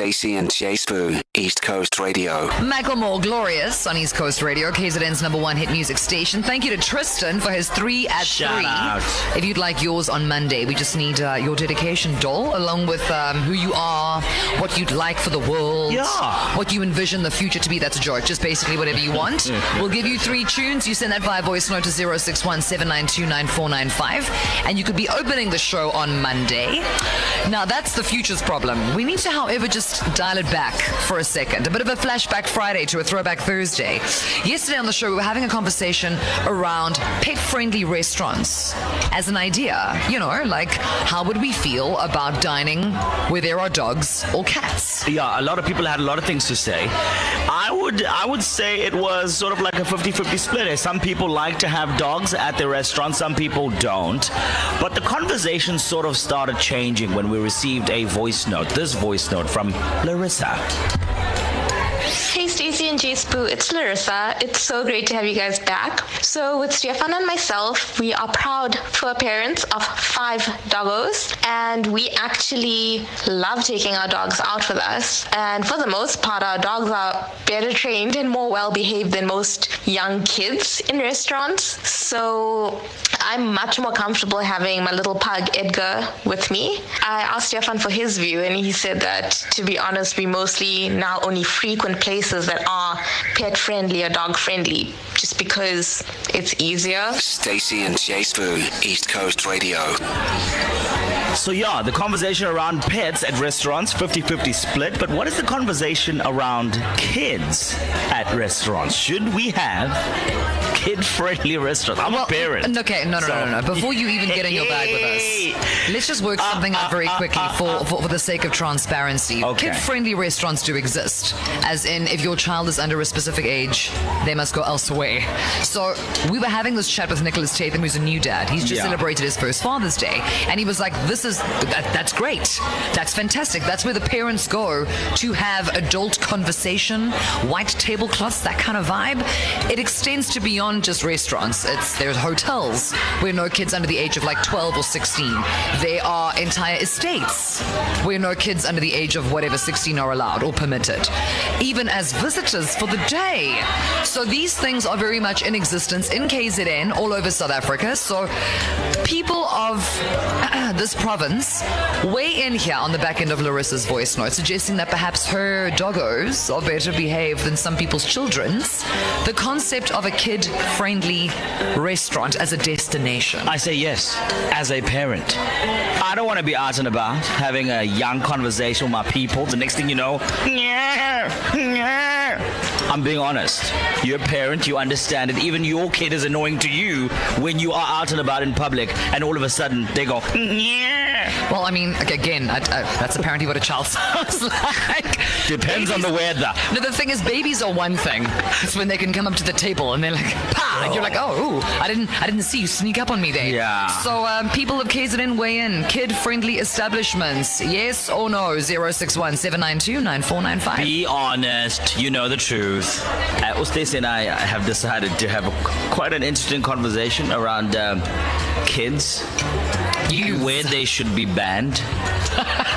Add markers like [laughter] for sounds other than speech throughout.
Stacey and J Sbu, East Coast Radio. Macklemore Glorious on East Coast Radio, KZN's number one hit music station. Thank you to Tristan for his three at Shout three. out. If you'd like yours on Monday, we just need uh, your dedication, doll, along with um, who you are, what you'd like for the world, Yeah. what you envision the future to be. That's a joke. Just basically whatever you want. [laughs] we'll give you three tunes. You send that via voice note to 061 792 and you could be opening the show on Monday. Now, that's the future's problem. We need to, however, just dial it back for a second. A bit of a flashback Friday to a throwback Thursday. Yesterday on the show, we were having a conversation around pet friendly restaurants as an idea. You know, like how would we feel about dining where there are dogs or cats? Yeah, a lot of people had a lot of things to say. I would I would say it was sort of like a 50-50 split. Eh? Some people like to have dogs at their restaurant, some people don't. But the conversation sort of started changing when we received a voice note. This voice note from Larissa. Hey Stacey and J Sbu, it's Larissa. It's so great to have you guys back. So with Stefan and myself, we are proud fur parents of five doggos and we actually love taking our dogs out with us. And for the most part, our dogs are better trained and more well behaved than most young kids in restaurants. So I'm much more comfortable having my little pug Edgar with me. I asked Stefan for his view, and he said that to be honest, we mostly now only frequent places that are pet friendly or dog friendly just because it's easier. Stacey and J Sbu, East Coast Radio. So yeah, the conversation around pets at restaurants 50-50 split, but what is the conversation around kids at restaurants? Should we have kid-friendly restaurants? I'm uh, a parent. Okay, no, no, So- no, no, no. Before you even get in your bag with us, let's just work uh, something out uh, very quickly for, for, for the sake of transparency. Okay. Kid friendly restaurants do exist. As in, if your child is under a specific age, they must go elsewhere. So, we were having this chat with Nicholas Tatham, who's a new dad. He's just Yeah. celebrated his first Father's Day. And he was like, This is, that, that's great. That's fantastic. That's where the parents go to have adult conversation, white tablecloths, that kind of vibe. It extends to beyond just restaurants. It's there's hotels where no kids under the age of like 12 or 16. There are entire estates where no kids under the age of whatever 16 are allowed or permitted, even as visitors for the day. So these things are very much in existence in KZN all over South Africa. So people of [clears throat] this province weigh in here on the back end of Larissa's voice note, suggesting that perhaps her doggos are better behaved than some people's children's. The concept of a kid friendly restaurant as a destination. I say yes, as a parent. I don't want to be out and about having a young conversation with my people. The next thing you know, I'm being honest. You're a parent, you understand it. Even your kid is annoying to you when you are out and about in public, and all of a sudden they go, Well, I mean, again, I, I, that's apparently what a child [laughs] sounds like. depends on the weather. No, the thing is, babies are one thing. It's when they can come up to the table and they're like, "Pa!" and you're like, "Oh, ooh, I didn't, I didn't see you sneak up on me there." Yeah. So, um, people of KZN weigh in. Kid-friendly establishments, yes or no? Zero six one seven nine two nine four nine five. Be honest, you know the truth. Uh, Stacey and I have decided to have a, quite an interesting conversation around um, kids Youth. where they should be banned,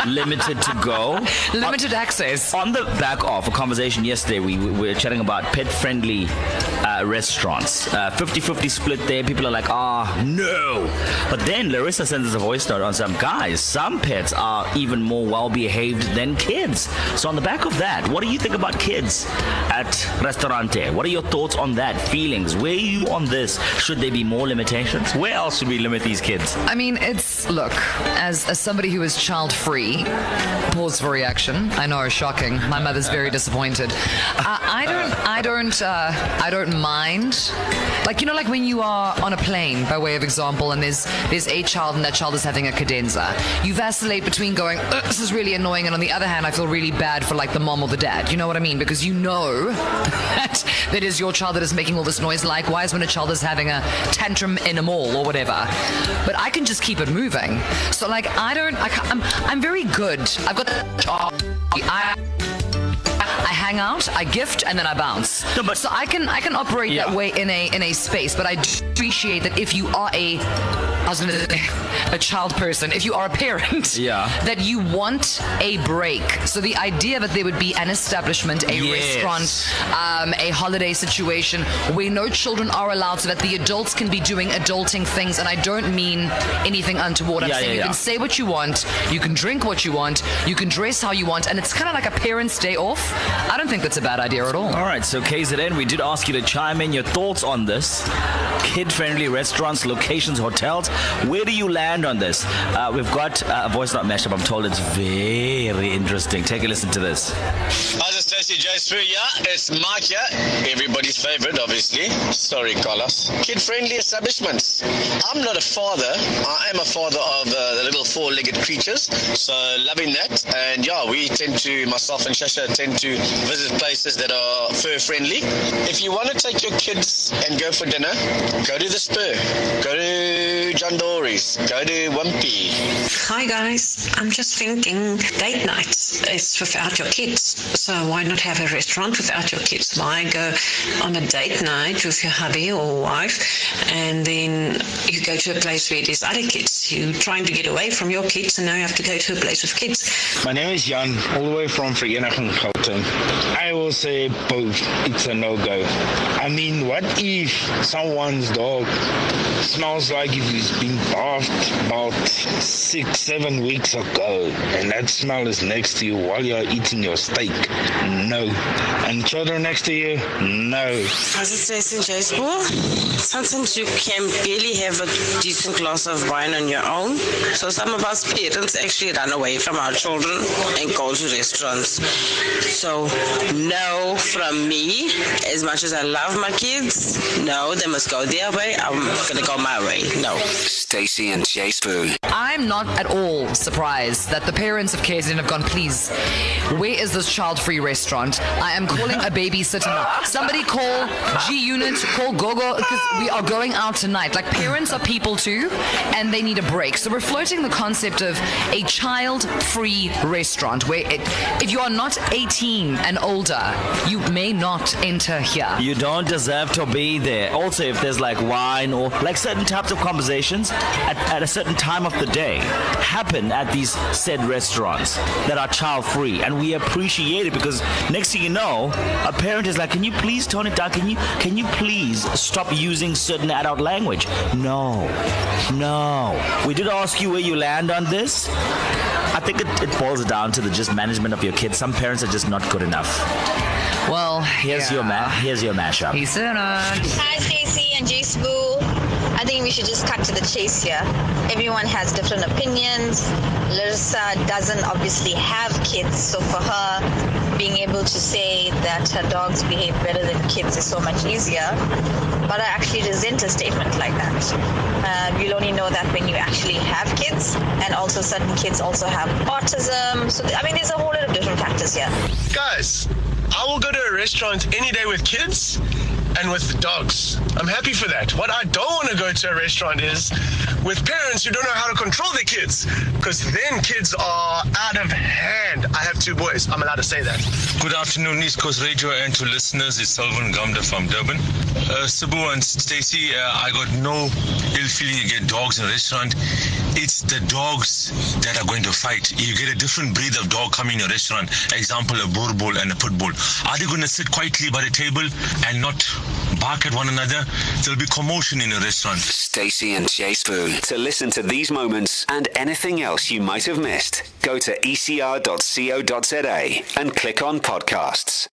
limited to go. Limited access. On the back of a conversation yesterday, we, we were chatting about pet friendly uh, restaurants. 50 50 split there. People are like, ah, no. But then Larissa sends us a voice note on some guys. Some pets are even more well behaved than kids. So, on the back of that, what do you think about kids at Restaurante? What are your thoughts on that? Feelings? Where are you on this? Should there be more limitations? Where else should we limit these kids? I mean, it's look as as somebody who is child free. Pause for reaction. I know, shocking. My mother's very disappointed. Uh, I don't, I don't, uh, I don't mind. Like you know, like when you are on a plane, by way of example, and there's there's a child and that child is having a cadenza. You vacillate between going, this is really annoying, and on the other hand, I feel really bad for like the mom or the dad. You know what I mean? Because you know [laughs] that that is your child that is making all this noise. Likewise, when a child is having a tantrum in a mall or whatever. But I can just keep it moving. So like I don't. I, ca- I'm I'm very good. I've got. I, I hang out, I gift, and then I bounce. No, but- so I can I can operate that way in a in a space, but I do appreciate that if you are a I was gonna say, a child person, if you are a parent, Yeah. that you want a break. So the idea that there would be an establishment, a Yes. restaurant, um, a holiday situation where no children are allowed, so that the adults can be doing adulting things. And I don't mean anything untoward. I'm Yeah, saying yeah, you yeah. can say what you want, you can drink what you want, you can dress how you want, and it's kind of like a parent's day off. I don't think that's a bad idea at all. All right, so KZN, we did ask you to chime in your thoughts on this. Kid-friendly restaurants, locations, hotels. Where do you land on this? Uh, we've got uh, a voice not mashup. I'm told it's very interesting. Take a listen to this. Hi, this is Stacey J. Sbu. Yeah, it's Mark here. Everybody's favorite, obviously. Sorry, Carlos. Kid friendly establishments. I'm not a father. I am a father of uh, the little four legged creatures. So, loving that. And yeah, we tend to, myself and Shasha, tend to visit places that are fur friendly. If you want to take your kids and go for dinner, go to the Spur. Go to John Go to Wimpy. Hi guys, I'm just thinking date nights is without your kids. So why not have a restaurant without your kids? Why go on a date night with your hubby or wife and then you go to a place where there's other kids? You're trying to get away from your kids and now you have to go to a place with kids. My name is Jan, all the way from Vereniging Gauteng. I will say both. It's a no-go. I mean, what if someone's dog smells like if he's been bathed about six, seven weeks ago, and that smell is next to you while you're eating your steak? No. And children next to you? No. As it says in sometimes you can barely have a decent glass of wine on your own. So some of us parents actually run away from our children and go to restaurants. So no from me. As much as I love my kids, no, they must go their way. I'm gonna go my way. No. Stacey and Jay Spoon. I'm not at all surprised that the parents of KZN have gone, please, where is this child free restaurant? I am calling a babysitter now. Somebody call G Unit, call Gogo, because we are going out tonight. Like, parents are people too, and they need a break. So, we're floating the concept of a child free restaurant where it, if you are not 18 and older, you may not enter here. You don't deserve to be there. Also, if there's like wine or like certain types of conversations at, at a certain time of the day happen at these said restaurants that are child free, and we appreciate it because next thing you know, a parent is like, "Can you please tone it down? Can you can you please stop using certain adult language?" No, no. We did ask you where you land on this. I think it, it boils down to the just management of your kids. Some parents are just not good enough. Well, Here's yeah. your ma- here's your mashup. He said, uh, Hi, Stacey and J Sbu. Think we should just cut to the chase here. Everyone has different opinions. Larissa doesn't obviously have kids, so for her, being able to say that her dogs behave better than kids is so much easier. But I actually resent a statement like that. Uh, you'll only know that when you actually have kids, and also certain kids also have autism. So, I mean, there's a whole lot of different factors here. Guys, I will go to a restaurant any day with kids and with the dogs. I'm happy for that. What I don't want to go to a restaurant is with parents who don't know how to control their kids because then kids are out of two boys. I'm allowed to say that. Good afternoon, East Coast Radio, and to listeners. It's Selvin Gamda from Durban. Uh, Sbu and Stacey, uh, I got no ill feeling you get dogs in a restaurant. It's the dogs that are going to fight. You get a different breed of dog coming in a restaurant. Example, a boerboel and a pit bull. Are they going to sit quietly by the table and not bark at one another? There'll be commotion in a restaurant. Stacey and Jay Spoon. To listen to these moments and anything else you might have missed, go to and click on podcasts.